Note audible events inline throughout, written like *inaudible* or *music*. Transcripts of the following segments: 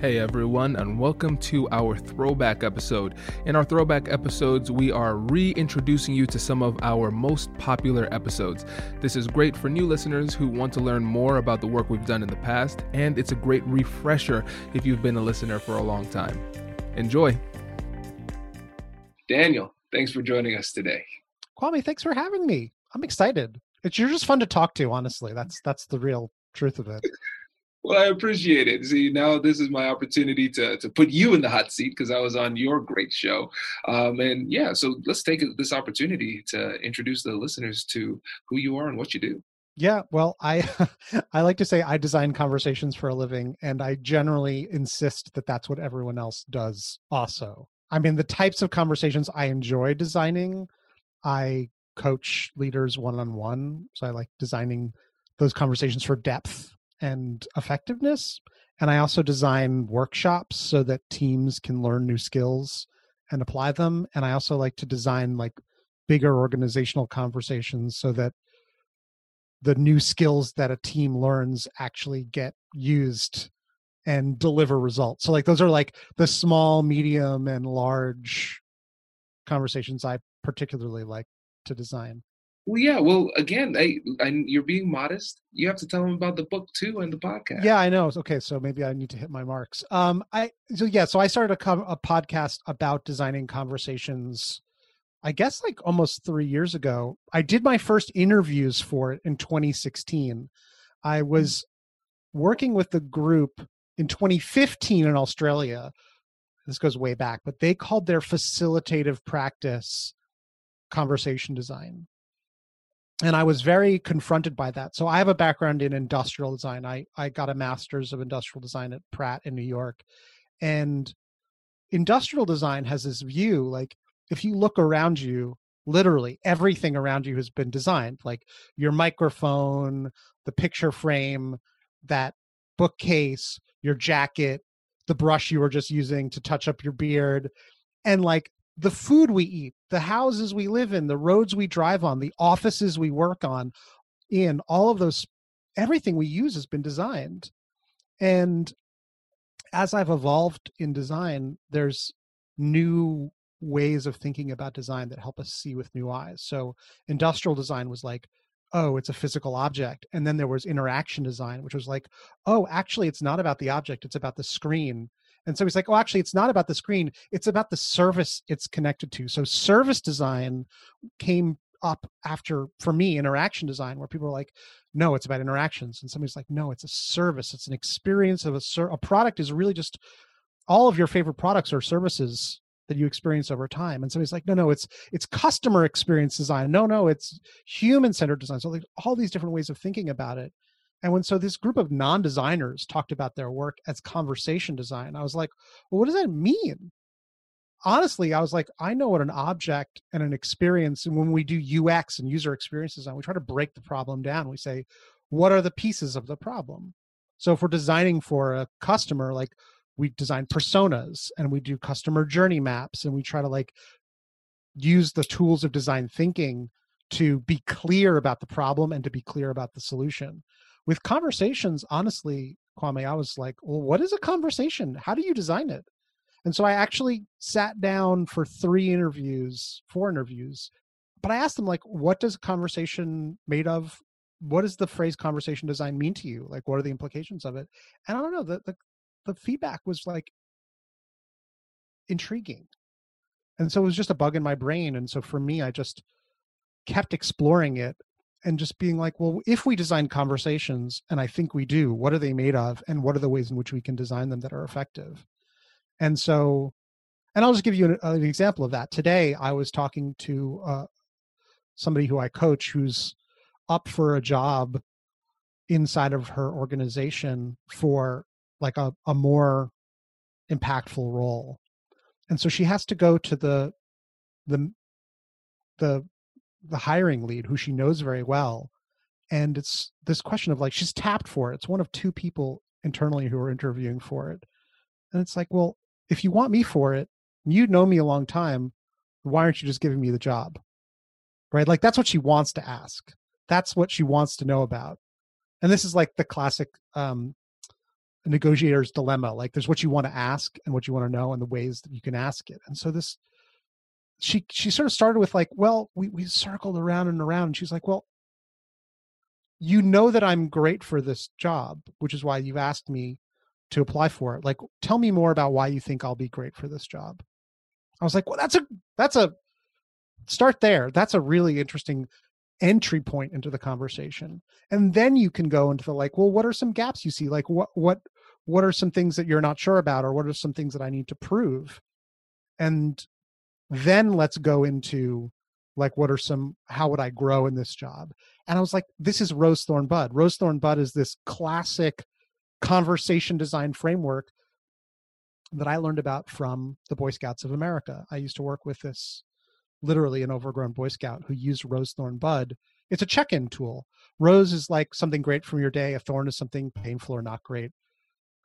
Hey everyone, and welcome to our throwback episode. In our throwback episodes, we are reintroducing you to some of our most popular episodes. This is great for new listeners who want to learn more about the work we've done in the past, and it's a great refresher if you've been a listener for a long time. Enjoy. Daniel, thanks for joining us today. Kwame, thanks for having me. I'm excited. It's you're just fun to talk to, honestly. That's that's the real truth of it. *laughs* Well, I appreciate it. See, now this is my opportunity to to put you in the hot seat because I was on your great show. Um, and yeah, so let's take this opportunity to introduce the listeners to who you are and what you do. Yeah, well, I *laughs* I like to say I design conversations for a living, and I generally insist that that's what everyone else does. Also, I mean, the types of conversations I enjoy designing, I coach leaders one on one, so I like designing those conversations for depth and effectiveness. And I also design workshops so that teams can learn new skills and apply them. And I also like to design like bigger organizational conversations so that the new skills that a team learns actually get used and deliver results. So like those are like the small, medium, and large conversations I particularly like to design. Well, yeah. Well, again, I, I, you're being modest. You have to tell them about the book too and the podcast. Yeah, I know. Okay, so maybe I need to hit my marks. Um, I so yeah, so I started a, com- a podcast about designing conversations. I guess like almost three years ago. I did my first interviews for it in 2016. I was working with the group in 2015 in Australia. This goes way back, but they called their facilitative practice conversation design and I was very confronted by that. So I have a background in industrial design. I I got a master's of industrial design at Pratt in New York. And industrial design has this view like if you look around you, literally everything around you has been designed, like your microphone, the picture frame, that bookcase, your jacket, the brush you were just using to touch up your beard. And like the food we eat, the houses we live in, the roads we drive on, the offices we work on, in all of those, everything we use has been designed. And as I've evolved in design, there's new ways of thinking about design that help us see with new eyes. So industrial design was like, oh, it's a physical object. And then there was interaction design, which was like, oh, actually, it's not about the object, it's about the screen and so he's like, oh, actually, it's not about the screen, it's about the service it's connected to. So service design came up after, for me, interaction design, where people are like, no, it's about interactions. And somebody's like, no, it's a service, it's an experience of a, ser- a product is really just all of your favorite products or services that you experience over time and somebody's like no no it's it's customer experience design no no it's human centered design so like all these different ways of thinking about it and when so this group of non-designers talked about their work as conversation design, I was like, well, what does that mean? Honestly, I was like, I know what an object and an experience, and when we do UX and user experience design, we try to break the problem down. We say, what are the pieces of the problem? So if we're designing for a customer, like we design personas and we do customer journey maps and we try to like use the tools of design thinking to be clear about the problem and to be clear about the solution with conversations honestly kwame i was like well what is a conversation? How do you design it? And so i actually sat down for three interviews four interviews but i asked them like what does a conversation made of? What does the phrase conversation design mean to you? Like what are the implications of it? And i don't know the the, the feedback was like intriguing. And so it was just a bug in my brain and so for me i just kept exploring it and just being like, well, if we design conversations, and I think we do, what are they made of, and what are the ways in which we can design them that are effective? And so, and I'll just give you an, an example of that. Today, I was talking to uh, somebody who I coach who's up for a job inside of her organization for like a, a more impactful role and so she has to go to the the the the hiring lead who she knows very well and it's this question of like she's tapped for it it's one of two people internally who are interviewing for it. And it's like, well, if you want me for it, you know me a long time, why aren't you just giving me the job? Right? Like that's what she wants to ask. That's what she wants to know about. And this is like the classic um negotiator's dilemma. Like there's what you want to ask and what you want to know and the ways that you can ask it. And so this she she sort of started with like, well, we we circled around and around and she's like, well, you know that I'm great for this job, which is why you've asked me to apply for it. Like, tell me more about why you think I'll be great for this job. I was like, well, that's a that's a start there. That's a really interesting entry point into the conversation. And then you can go into the like, well, what are some gaps you see? Like what what what are some things that you're not sure about or what are some things that I need to prove? And then let's go into like what are some how would I grow in this job? And I was like, this is Rose Thorn Bud. Rose Thorn Bud is this classic conversation design framework that I learned about from the Boy Scouts of America. I used to work with this literally an overgrown Boy Scout who used Rose Thorn Bud. It's a check in tool. Rose is like something great from your day, a thorn is something painful or not great.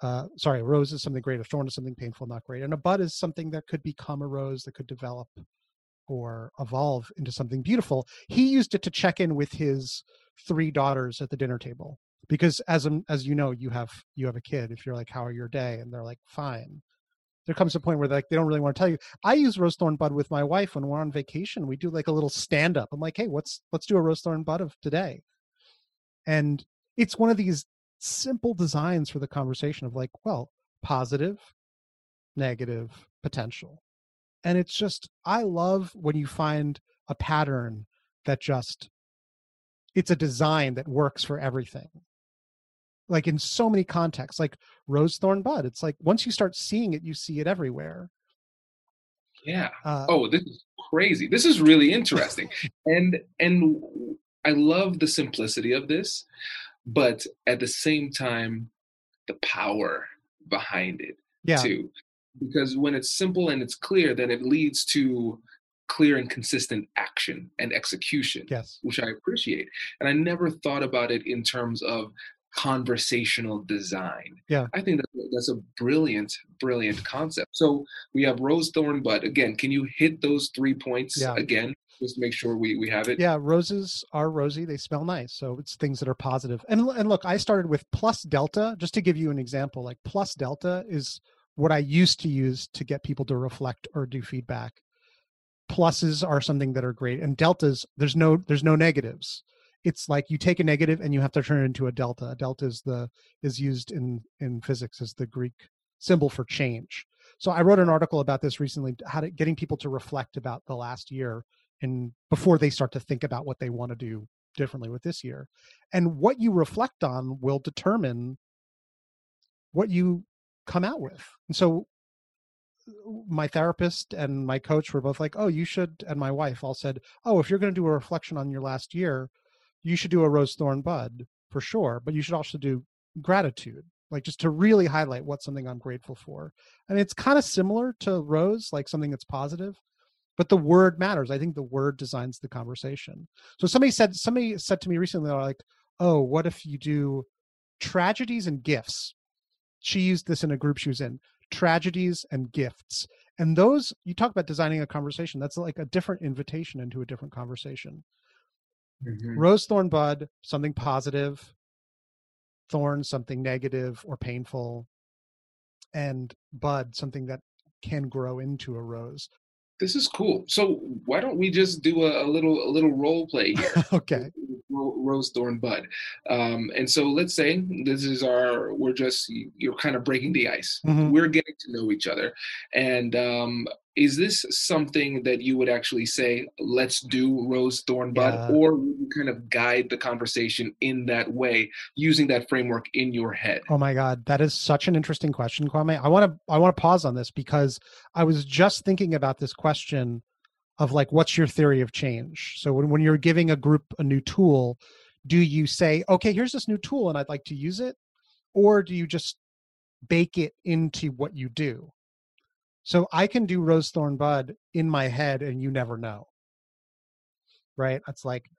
Uh, sorry, a rose is something great, a thorn is something painful, not great. And a bud is something that could become a rose that could develop or evolve into something beautiful. He used it to check in with his three daughters at the dinner table because as as you know you have you have a kid if you're like how are your day? and they're like fine. There comes a point where like they don't really want to tell you. I use rose thorn bud with my wife when we're on vacation. We do like a little stand up i'm like hey what's let's do a rose thorn bud of today. And it's one of these simple designs for the conversation of like well positive negative potential. And it's just i love when you find a pattern that just it's a design that works for everything. Like in so many contexts like rose thorn bud it's like once you start seeing it you see it everywhere. Yeah. Uh, oh this is crazy. This is really interesting. *laughs* And and i love the simplicity of this but at the same time the power behind it yeah. too because when it's simple and it's clear then it leads to clear and consistent action and execution yes which i appreciate and i never thought about it in terms of conversational design. Yeah. I think that, that's a brilliant, brilliant concept. So we have rose thorn bud. Again, can you hit those three points yeah. again? Just make sure we, we have it. Yeah, roses are rosy. They smell nice. So it's things that are positive. And and look, I started with plus delta, just to give you an example. Like plus delta is what I used to use to get people to reflect or do feedback. Pluses are something that are great. And deltas, there's no there's no negatives it's like you take a negative and you have to turn it into a delta. A delta is the is used in in physics as the Greek symbol for change. So I wrote an article about this recently, how to getting people to reflect about the last year and before they start to think about what they want to do differently with this year. And what you reflect on will determine what you come out with. And so uh, my therapist and my coach were both like, "Oh, you should," and my wife all said, "Oh, if you're going to do a reflection on your last year, you should do a rose thorn bud for sure, but you should also do gratitude, like just to really highlight what's something I'm grateful for. And it's kind of similar to rose, like something that's positive, but the word matters. I think the word designs the conversation. So somebody said somebody said to me recently, like, "Oh, what if you do tragedies and gifts?" She used this in a group she was in. Tragedies and gifts. And those you talk about designing a conversation. That's like a different invitation into a different conversation. Mm-hmm. Rose thorn bud, something positive. Thorn, something negative or painful. And bud, something that can grow into a rose. This is cool. So why don't we just do a, a little a little role play here? *laughs* okay. Rose thorn bud, um, and so let's say this is our. We're just you're kind of breaking the ice. Mm-hmm. We're getting to know each other, and um, is this something that you would actually say let's do rose thorn bud yeah. or would you kind of guide the conversation in that way using that framework in your head? Oh my god that is such an interesting question kwame. I want to i want to pause on this because i was just thinking about this question of like what's your theory of change? So when, when you're giving a group a new tool do you say okay here's this new tool and i'd like to use it or do you just bake it into what you do so I can do rose thorn bud in my head and you never know. Right? It's like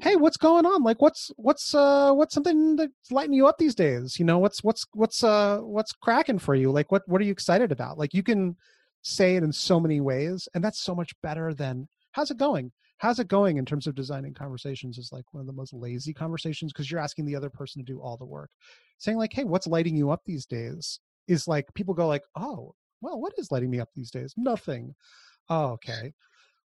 hey what's going on? Like what's what's uh what's something that's lighting you up these days? You know what's what's what's uh what's cracking for you? Like what what are you excited about? Like you can say it in so many ways and that's so much better than how's it going? How's it going? in terms of designing conversations is like one of the most lazy conversations because you're asking the other person to do all the work. Saying like hey what's lighting you up these days? is like people go like oh well what is lighting me up these days? Nothing. Oh *laughs* okay.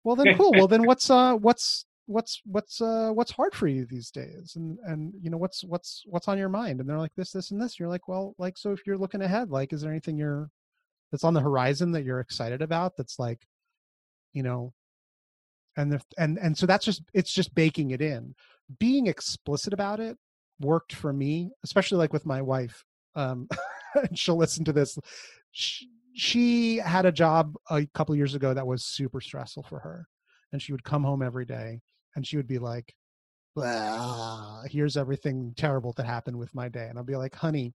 Well then cool. Well then *laughs* what's uh what's what's what's uh what's hard for you these days? And and you know what's what's what's on your mind? And they're like this this and this. You're like well like so if you're looking ahead like is there anything you're that's on the horizon that you're excited about that's like you know and the, and and so that's just it's just baking it in. Being explicit about it worked for me especially like with my wife um *laughs* and she'll listen to this. She, she had a job a couple years ago that was super stressful for her and she would come home every day and she would be like here's everything terrible that happened with my day and i'll be like honey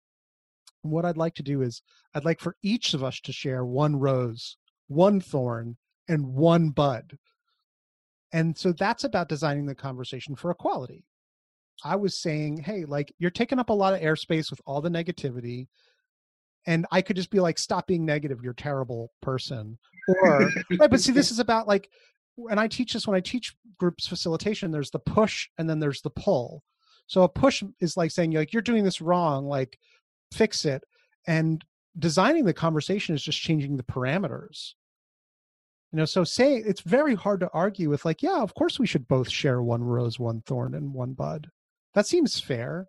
what i'd like to do is i'd like for each of us to share one rose one thorn and one bud. And so that's about designing the conversation for equality. I was saying hey like you're taking up a lot of airspace with all the negativity and i could just be like stop being negative you're a terrible person or *laughs* right but see this is about like and I teach this when I teach groups facilitation, there's the push and then there's the pull. So a push is like saying like you're doing this wrong, like fix it. And designing the conversation is just changing the parameters. You know, so say it's very hard to argue with like, yeah, of course we should both share one rose, one thorn, and one bud. That seems fair.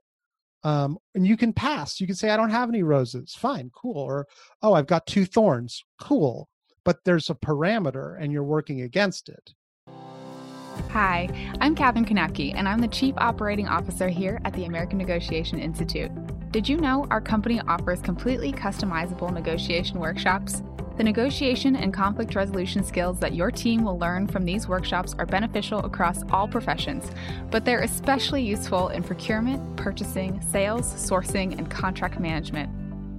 Um, and you can pass. You can say, I don't have any roses. Fine, cool. Or, oh, I've got two thorns. Cool but there's a parameter and you're working against it. Hi, I'm Katherine Kanapke, and I'm the Chief Operating Officer here at the American Negotiation Institute. Did you know our company offers completely customizable negotiation workshops? The negotiation and conflict resolution skills that your team will learn from these workshops are beneficial across all professions, but they're especially useful in procurement, purchasing, sales, sourcing, and contract management.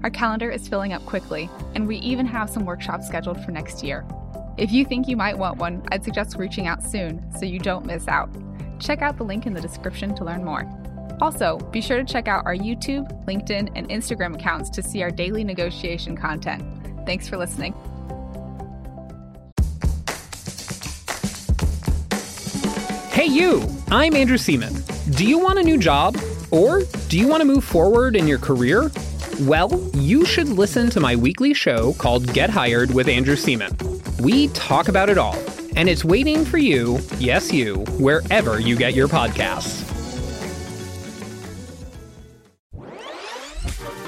Our calendar is filling up quickly, and we even have some workshops scheduled for next year. If you think you might want one, I'd suggest reaching out soon so you don't miss out. Check out the link in the description to learn more. Also, be sure to check out our YouTube, LinkedIn, and Instagram accounts to see our daily negotiation content. Thanks for listening. Hey, you! I'm Andrew Seaman. Do you want a new job? Or do you want to move forward in your career? Well, you should listen to my weekly show called Get Hired with Andrew Seaman. We talk about it all, and it's waiting for you, yes, you, wherever you get your podcasts.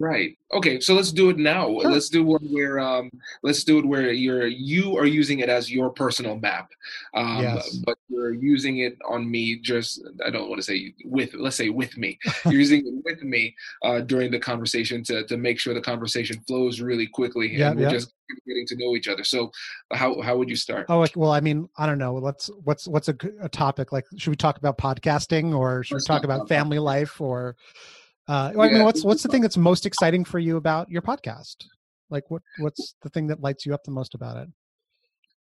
Right. Okay. So let's do it now. Sure. Let's do one where um, let's do it where you're you are using it as your personal map, um, yes. but you're using it on me. Just I don't want to say with. Let's say with me. *laughs* you're using it with me uh, during the conversation to to make sure the conversation flows really quickly yeah, and we're yeah. just getting to know each other. So how how would you start? Oh well, I mean I don't know. Let's what's what's a, a topic like? Should we talk about podcasting or should let's we talk about, about family life or? Uh, I mean, what's what's the thing that's most exciting for you about your podcast? Like, what what's the thing that lights you up the most about it?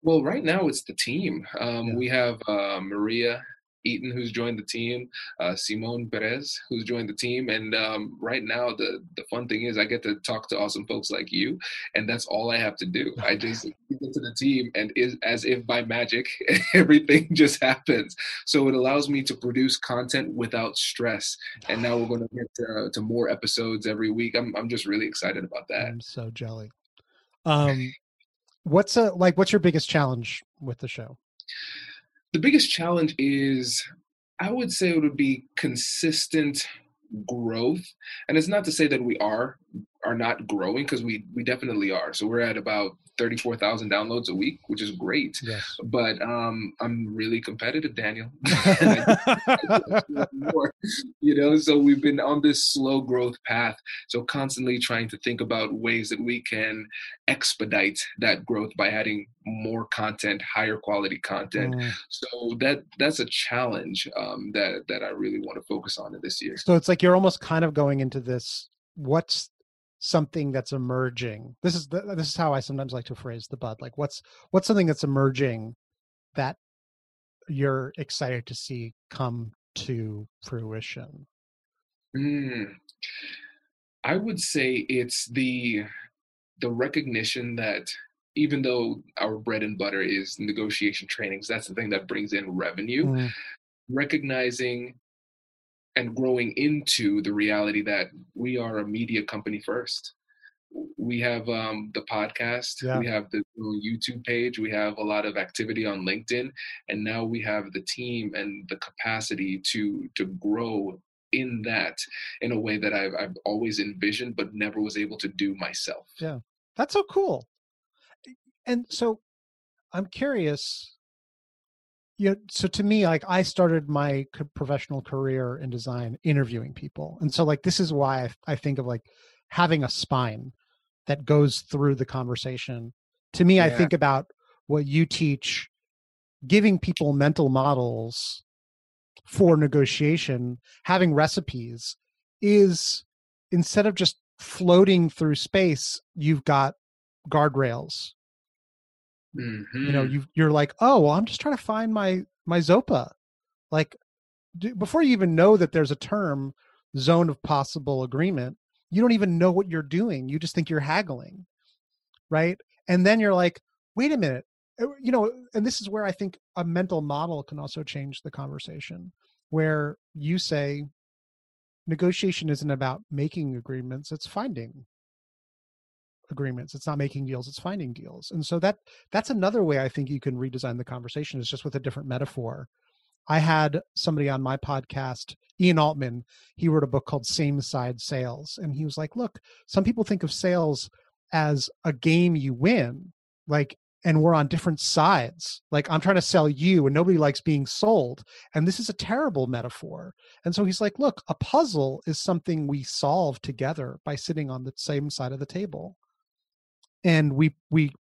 Well, right now it's the team. Um, yeah. We have uh, Maria Eaton, who's joined the team, uh, Simone Perez, who's joined the team, and um, right now the the fun thing is I get to talk to awesome folks like you, and that's all I have to do. I *laughs* just get to the team, and is as if by magic, *laughs* everything just happens. So it allows me to produce content without stress, and now we're going to get to, to more episodes every week. I'm I'm just really excited about that. I'm so jelly. Um, *laughs* what's a like? What's your biggest challenge with the show? The biggest challenge is I would say it would be consistent growth. And it's not to say that we are are not growing because we we definitely are. So we're at about 34,000 downloads a week, which is great. Yes. But um, I'm really competitive, Daniel. *laughs* *laughs* you know, so we've been on this slow growth path. So constantly trying to think about ways that we can expedite that growth by adding more content, higher quality content. Mm. So that that's a challenge um, that that I really want to focus on in this year. So it's like you're almost kind of going into this. What's something that's emerging? This is the, this is how I sometimes like to phrase the bud. Like what's what's something that's emerging that you're excited to see come to fruition? Mm. I would say it's the the recognition that even though our bread and butter is negotiation trainings, that's the thing that brings in revenue. Mm. Recognizing and growing into the reality that we are a media company first. We have um, the podcast, Yeah. we have the YouTube page, we have a lot of activity on LinkedIn, and now we have the team and the capacity to to grow in that in a way that I've I've always envisioned but never was able to do myself. Yeah, that's so cool. And so I'm curious. You know, so to me, like I started my professional career in design interviewing people. And so like this is why I, I think of like having a spine that goes through the conversation. To me, I think about what you teach, giving people mental models for negotiation, having recipes is instead of just floating through space, you've got guardrails. You know, you you're like, oh, well, I'm just trying to find my my Zopa. Like do, before you even know that there's a term zone of possible agreement, you don't even know what you're doing. You just think you're haggling, right? And then you're like, wait a minute, Uh, you know. And this is where I think a mental model can also change the conversation, where you say, negotiation isn't about making agreements; it's finding agreements. It's not making deals it's finding deals. And so that that's another way i think you can redesign the conversation is just with a different metaphor. I had somebody on my podcast ian altman he wrote a book called same side sales and he was like look some people think of sales as a game you win like and we're on different sides. Like i'm trying to sell you and nobody likes being sold. And this is a terrible metaphor. And so he's like look a puzzle is something we solve together by sitting on the same side of the table and we we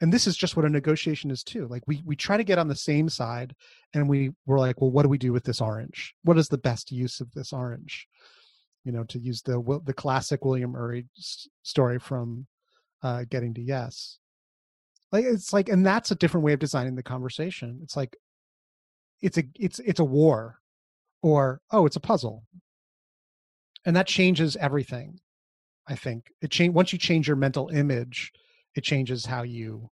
and this is just what a negotiation is too like we we try to get on the same side and we we're like well what do we do with this orange? What is the best use of this orange? You know to use the the classic William Ury story from uh getting to yes. Like it's like and that's a different way of designing the conversation. It's like it's a it's it's a war or oh it's a puzzle. And that changes everything i think. It change once you change your mental image it changes how you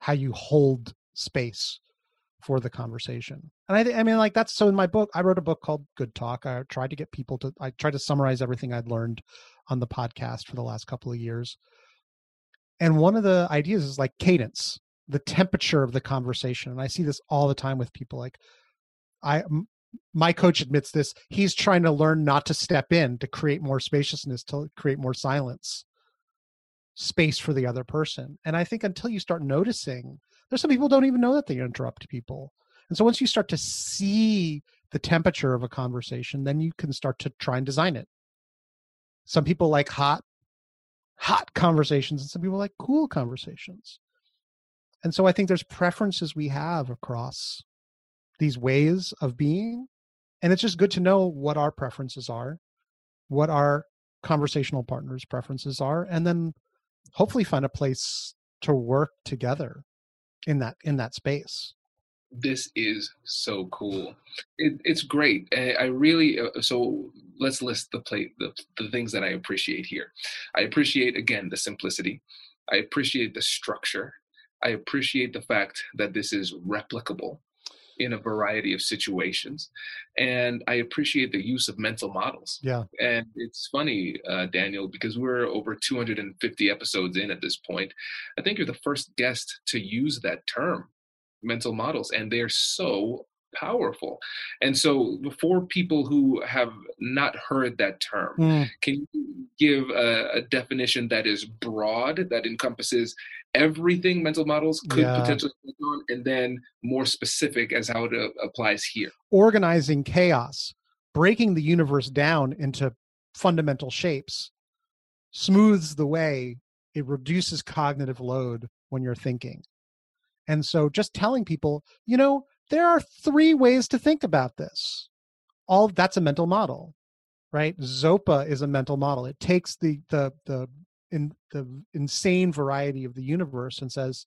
how you hold space for the conversation. And i thi- i mean like that's so in my book i wrote a book called good talk. I tried to get people to i tried to summarize everything i'd learned on the podcast for the last couple of years. And one of the ideas is like cadence the temperature of the conversation. And i see this all the time with people like i m- my coach admits this he's trying to learn not to step in to create more spaciousness to create more silence space for the other person and i think until you start noticing there's some people don't even know that they interrupt people and so once you start to see the temperature of a conversation then you can start to try and design it. Some people like hot hot conversations and some people like cool conversations and so i think there's preferences we have across these ways of being and it's just good to know what our preferences are what our conversational partners preferences are and then hopefully find a place to work together in that in that space this is so cool. It, it's great. I, I really uh, so let's list the plate the, the things that I appreciate here. I appreciate again the simplicity. I appreciate the structure. I appreciate the fact that this is replicable in a variety of situations, and I appreciate the use of mental models. yeah And it's funny, uh, Daniel, because we're over 250 episodes in at this point. I think you're the first guest to use that term, mental models, and they're so powerful. And so, for people who have not heard that term, mm. can you give a, a, definition that is broad, that encompasses everything mental models could yeah. potentially on, and then more specific as how it uh, applies here? Organizing chaos, breaking the universe down into fundamental shapes, smooths the way, it reduces cognitive load when you're thinking. And so just telling people, you know, there are three ways to think about this. All that's a mental model, right? Zopa is a mental model. It takes the the the in the insane variety of the universe and says,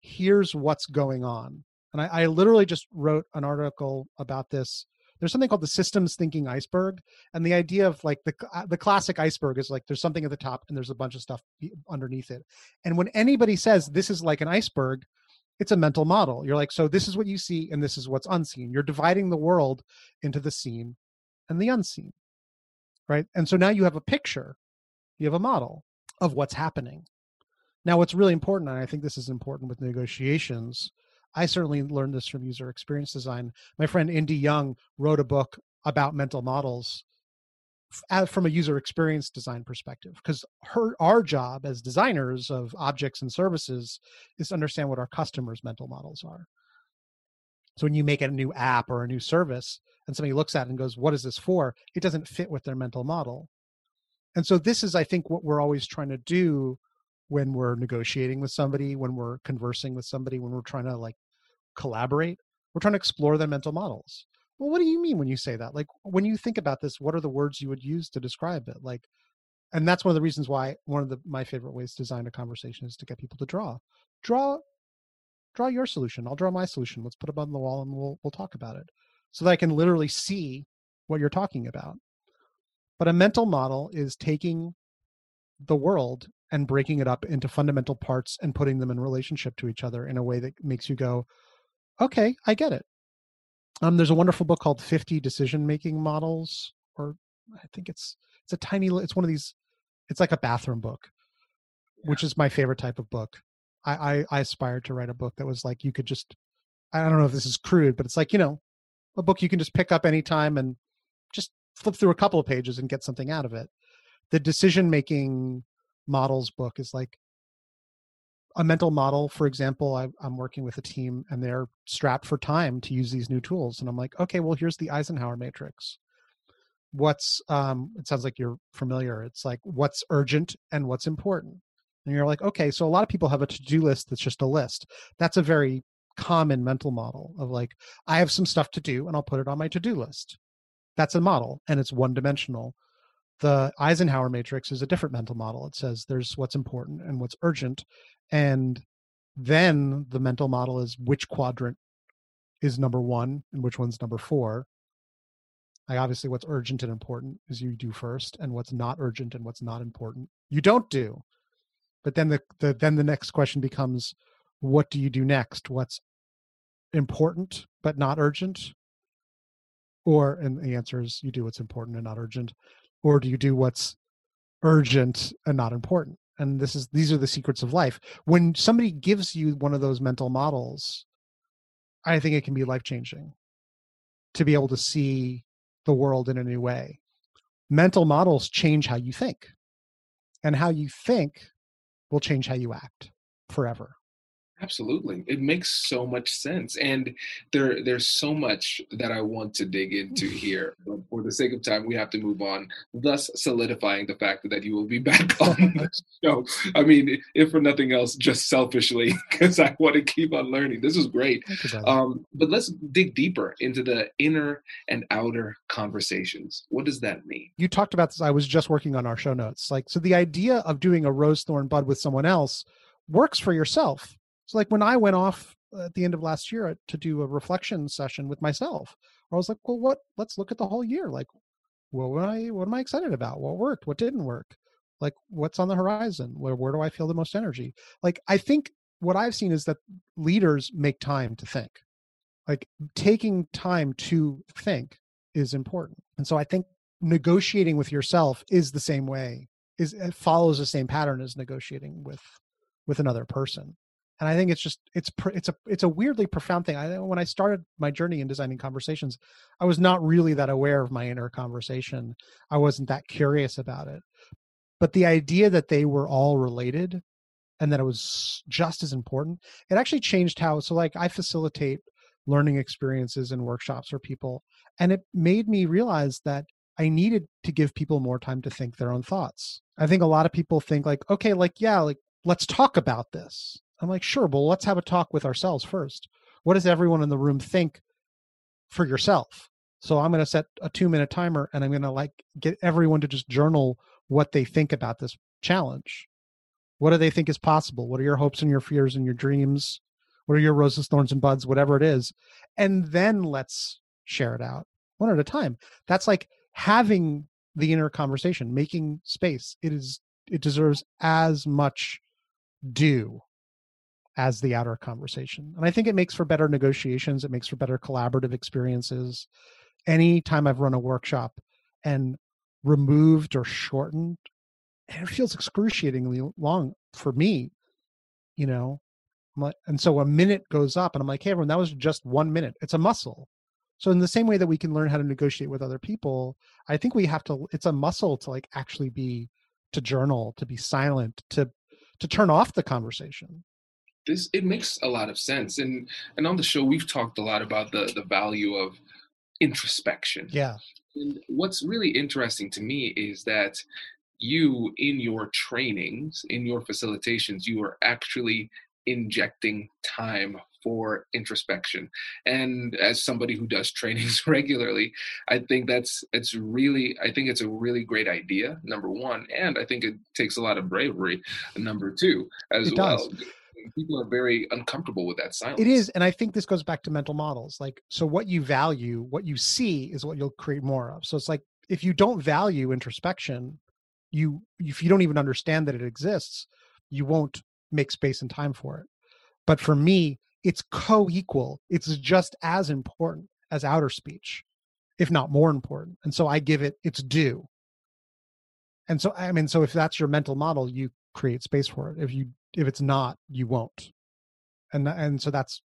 here's what's going on. And I, I literally just wrote an article about this there's something called the systems thinking iceberg and the idea of like the uh, the classic iceberg is like there's something at the top and there's a bunch of stuff underneath it and when anybody says this is like an iceberg it's a mental model. You're like, so this is what you see and this is what's unseen. You're dividing the world into the seen and the unseen. Right. And so now you have a picture, you have a model of what's happening. Now, what's really important, and I think this is important with negotiations, I certainly learned this from user experience design. My friend Indy Young wrote a book about mental models from a user experience design perspective because her our job as designers of objects and services is to understand what our customers mental models are. So when you make a new app or a new service and somebody looks at it and goes what is this for? it doesn't fit with their mental model. And so this is i think what we're always trying to do when we're negotiating with somebody when we're conversing with somebody when we're trying to like collaborate we're trying to explore their mental models well what do you mean when you say that? Like when you think about this what are the words you would use to describe it? Like and that's one of the reasons why one of the my favorite ways to design a conversation is to get people to draw. Draw draw your solution. I'll draw my solution. Let's put it on the wall and we'll we'll talk about it so that i can literally see what you're talking about. But a mental model is taking the world and breaking it up into fundamental parts and putting them in relationship to each other in a way that makes you go okay i get it um, there's a wonderful book called 50 Decision Making Models, or I think it's it's a tiny. It's one of these. It's like a bathroom book, yeah. which is my favorite type of book. I, I I aspired to write a book that was like you could just. I don't know if this is crude, but it's like you know, a book you can just pick up anytime and just flip through a couple of pages and get something out of it. The decision making models book is like a mental model for example I, am working with a team and they're strapped for time to use these new tools and i'm like okay well here's the eisenhower matrix. What's um it sounds like you're familiar. It's like what's urgent and what's important? And you're like okay so a lot of people have a to-do list that's just a list. That's a very common mental model of like i have some stuff to do and i'll put it on my to-do list. That's a model and it's one dimensional the Eisenhower matrix is a different mental model. It says there's what's important and what's urgent, and then the mental model is which quadrant is number one and which one's number four. Like obviously what's urgent and important is you do first and what's not urgent and what's not important you don't do. But then the, the then the next question becomes what do you do next? What's important but not urgent? Or and the answer is you do what's important and not urgent or do you do what's urgent and not important? And this is these are the secrets of life. When somebody gives you one of those mental models i think it can be life changing to be able to see the world in a new way. Mental models change how you think and how you think will change how you act forever Absolutely. It makes so much sense. And there there's so much that I want to dig into *laughs* here. But for the sake of time, we have to move on, thus solidifying the fact that you will be *laughs* back on the *laughs* show. I mean, if for nothing else, just selfishly, because I want to keep on learning. This is great. Um, but let's dig deeper into the inner and outer conversations. What does that mean? You talked about this. I was just working on our show notes. Like, so the idea of doing a rose thorn bud with someone else works for yourself so like when I went off at the end of last year uh, to do a reflection session with myself, I was like, well, what? Let's look at the whole year. Like, what am I? What am I excited about? What worked? What didn't work? Like, what's on the horizon? Where where do I feel the most energy? Like, I think what I've seen is that leaders make time to think. Like taking time to think is important, and so I think negotiating with yourself is the same way. Is it follows the same pattern as negotiating with with another person and i think it's just it's it's a it's a weirdly profound thing. I when i started my journey in designing conversations i was not really that aware of my inner conversation. I wasn't that curious about it. But the idea that they were all related and that it was just as important it actually changed how so like i facilitate learning experiences and workshops for people and it made me realize that i needed to give people more time to think their own thoughts. I think a lot of people think like okay like yeah like let's talk about this I'm like, sure, well, let's have a talk with ourselves first. What does everyone in the room think for yourself? So I'm going to set a two minute timer and I'm going to like get everyone to just journal what they think about this challenge. What do they think is possible? What are your hopes and your fears and your dreams? What are your roses, thorns, and buds, whatever it is? And then let's share it out one at a time. That's like having the inner conversation, making space. It is, it deserves as much due as the outer conversation. And I think it makes for better negotiations, it makes for better collaborative experiences. Anytime I've run a workshop and removed or shortened, and it feels excruciatingly long for me, you know. And so a minute goes up, and I'm like, hey, everyone, that was just one minute. It's a muscle. So in the same way that we can learn how to negotiate with other people, I think we have to. It's a muscle to like actually be, to journal, to be silent, to to turn off the conversation this it makes a lot of sense. And and on the show we've talked a lot about the the value of introspection. Yeah. And what's really interesting to me is that you in your trainings, in your facilitations, you are actually injecting time for introspection and as somebody who does *laughs* trainings regularly i think that's it's really i think it's a really great idea number one and i think it takes a lot of bravery number two as it well does people are very uncomfortable with that silence. It is, and I think this goes back to mental models. Like, so what you value, what you see, is what you'll create more of. So it's like if you don't value introspection, you if you don't even understand that it exists, you won't make space and time for it. But for me, it's co-equal. It's just as important as outer speech, if not more important. And so I give it its due. And so I mean, so if that's your mental model, you create space for it. If you if it's not you won't and and so that's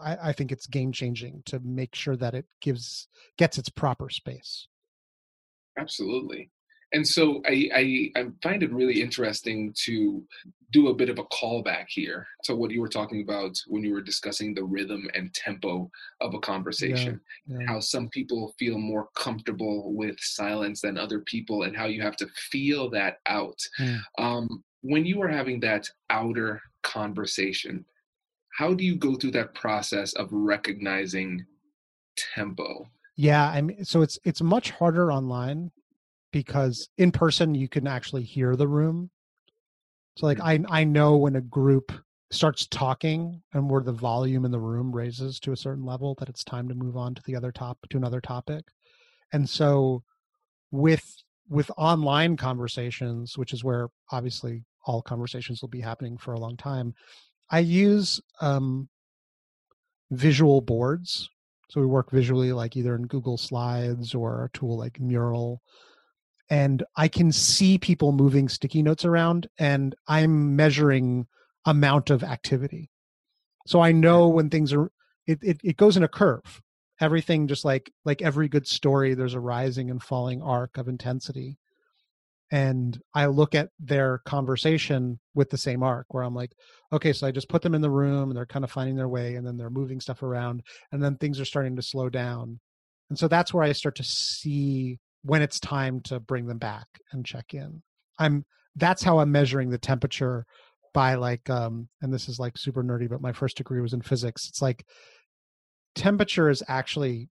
I, I think it's game changing to make sure that it gives gets its proper space absolutely and so I, I, I find it really interesting to do a bit of a callback here to what you were talking about when you were discussing the rhythm and tempo of a conversation yeah, yeah. how some people feel more comfortable with silence than other people and how you have to feel that out mm. um, when you are having that outer conversation, how do you go through that process of recognizing tempo? Yeah, I mean, so it's it's much harder online because in person you can actually hear the room. So like mm. I I know when a group starts talking and where the volume in the room raises to a certain level that it's time to move on to the other top to another topic. And so with with online conversations, which is where obviously all conversations will be happening for a long time, I use um, visual boards. So we work visually, like either in Google Slides or a tool like Mural. And I can see people moving sticky notes around, and I'm measuring amount of activity. So I know when things are, it, it, it goes in a curve everything just like like every good story there's a rising and falling arc of intensity. And i look at their conversation with the same arc where i'm like okay so i just put them in the room and they're kind of finding their way and then they're moving stuff around and then things are starting to slow down. And so that's where i start to see when it's time to bring them back and check in. I'm that's how i'm measuring the temperature by like um and this is like super nerdy but my first degree was in physics. It's like temperature is actually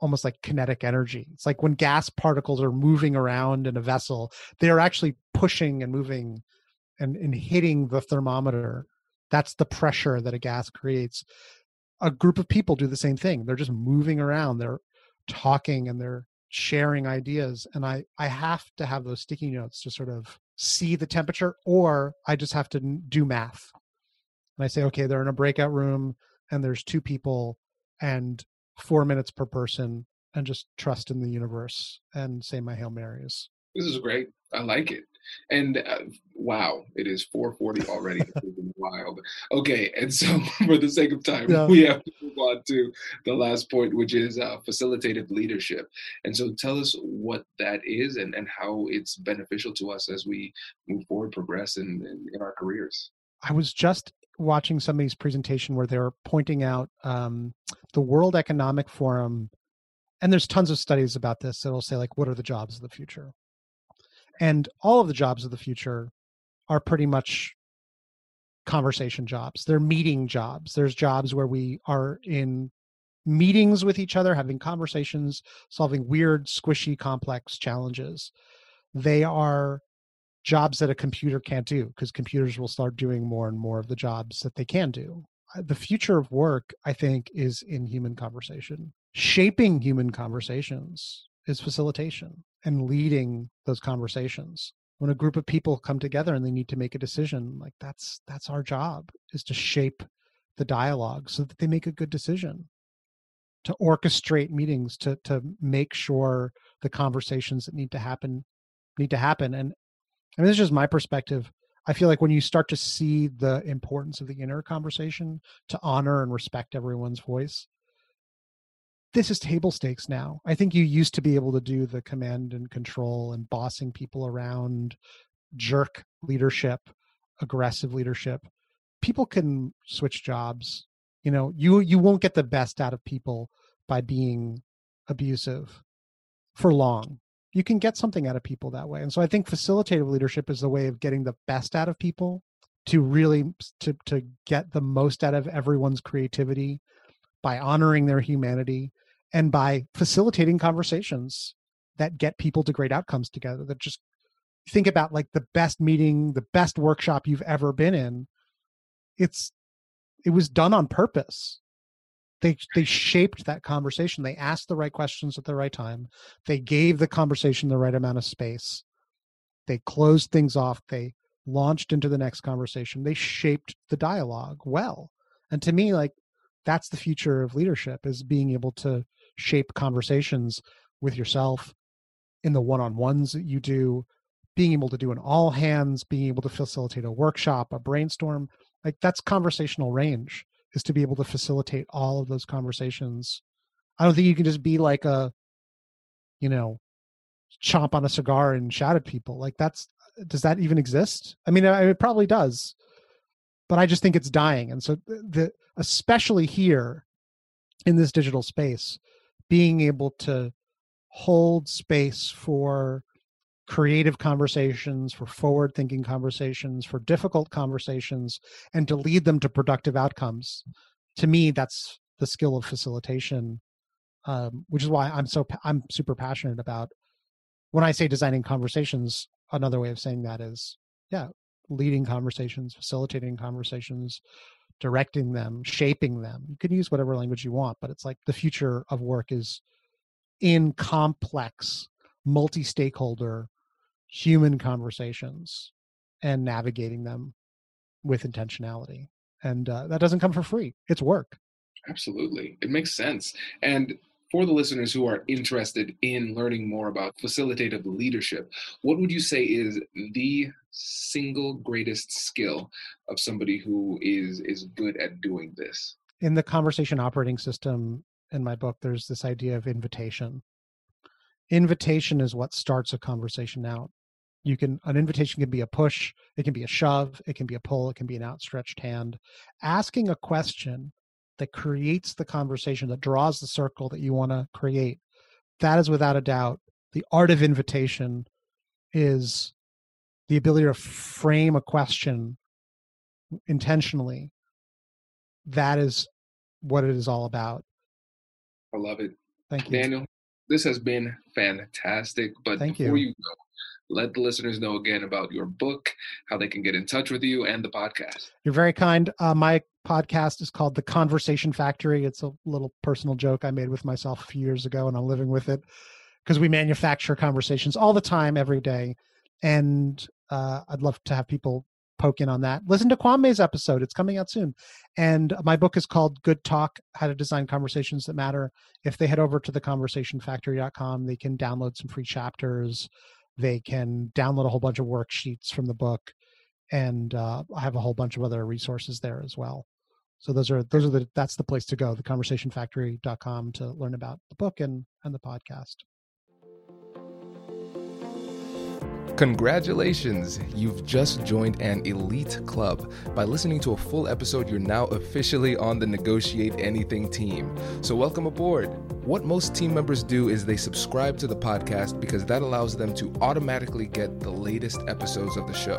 almost like kinetic energy. It's like when gas particles are moving around in a vessel, they're actually pushing and moving and, and hitting the thermometer. That's the pressure that a gas creates. A group of people do the same thing. They're just moving around. They're talking and they're sharing ideas. And I, I have to have those sticky notes to sort of see the temperature, or I just have to do math. And I say, okay, they're in a breakout room and there's two people and four minutes per person and just trust in the universe and say my Hail Marys. This is great. I like it. And uh, wow, it is 4:40 already. wild. Okay, and so *laughs* for the sake of time, yeah. we have to move on to the last point, which is uh, facilitative leadership. And so, tell us what that is and and how it's beneficial to us as we move forward, progress in in, in our careers. I was just watching somebody's presentation where they're pointing out um, the World Economic Forum, and there's tons of studies about this that'll say like, what are the jobs of the future? and all of the jobs of the future are pretty much conversation jobs. They're meeting jobs. There's jobs where we are in meetings with each other having conversations solving weird squishy complex challenges. They are jobs that a computer can't do because computers will start doing more and more of the jobs that they can do. The future of work i think is in human conversation. Shaping human conversations is facilitation and leading those conversations. When a group of people come together and they need to make a decision like that's that's our job is to shape the dialogue so that they make a good decision. To orchestrate meetings to to make sure the conversations that need to happen need to happen and I mean, this is just my perspective i feel like when you start to see the importance of the inner conversation to honor and respect everyone's voice this is table stakes now. I think you used to be able to do the command and control and bossing people around, jerk leadership, aggressive leadership. People can switch jobs. You know, you you won't get the best out of people by being abusive for long. You can get something out of people that way. And so I think facilitative leadership is the way of getting the best out of people to really to to get the most out of everyone's creativity by honoring their humanity and by facilitating conversations that get people to great outcomes together that just think about like the best meeting the best workshop you've ever been in it's it was done on purpose they they shaped that conversation. They asked the right questions at the right time. They gave the conversation the right amount of space. They closed things off. They launched into the next conversation. They shaped the dialogue well. And to me like that's the future of leadership is being able to shape conversations with yourself in the one-on-ones that you do being able to do an all hands being able to facilitate a workshop a brainstorm. Like that's conversational range is to be able to facilitate all of those conversations. I don't think you can just be like a you know chomp on a cigar and shout at people like that's does that even exist? I mean it probably does but i just think it's dying and so the especially here in this digital space being able to hold space for creative conversations, for forward thinking conversations, for difficult conversations, and to lead them to productive outcomes. To me, that's the skill of facilitation, um, which is why I'm so I'm super passionate about. When I say designing conversations, another way of saying that is, yeah, leading conversations, facilitating conversations, directing them, shaping them. You can use whatever language you want, but it's like the future of work is in complex, multi stakeholder human conversations and navigating them with intentionality. And uh, that doesn't come for free, it's work. Absolutely. It makes sense. And for the listeners who are interested in learning more about facilitative leadership, what would you say is the single greatest skill of somebody who is is good at doing this? In the conversation operating system in my book, there's this idea of invitation. Invitation is what starts a conversation out. You can an invitation can be a push, it can be a shove, it can be a pull, it can be an outstretched hand. Asking a question that creates the conversation, that draws the circle that you want to create, that is without a doubt the art of invitation is the ability to frame a question intentionally. That is what it is all about. I love it. Thank you. Daniel, this has been fantastic. But Thank before you. you go, let the listeners know again about your book, how they can get in touch with you, and the podcast. You're very kind. Uh, my podcast is called The Conversation Factory. It's a little personal joke I made with myself a few years ago, and I'm living with it because we manufacture conversations all the time, every day. And uh, I'd love to have people poke in on that. Listen to Kwame's episode; it's coming out soon. And my book is called Good Talk: How to Design Conversations That Matter. If they head over to theconversationfactory.com, they can download some free chapters they can download a whole bunch of worksheets from the book and uh, i have a whole bunch of other resources there as well. So those are those are the that's the place to go the conversationfactory.com to learn about the book and and the podcast Congratulations! You've just joined an elite club. By listening to a full episode, you're now officially on the Negotiate Anything team. So, welcome aboard. What most team members do is they subscribe to the podcast because that allows them to automatically get the latest episodes of the show.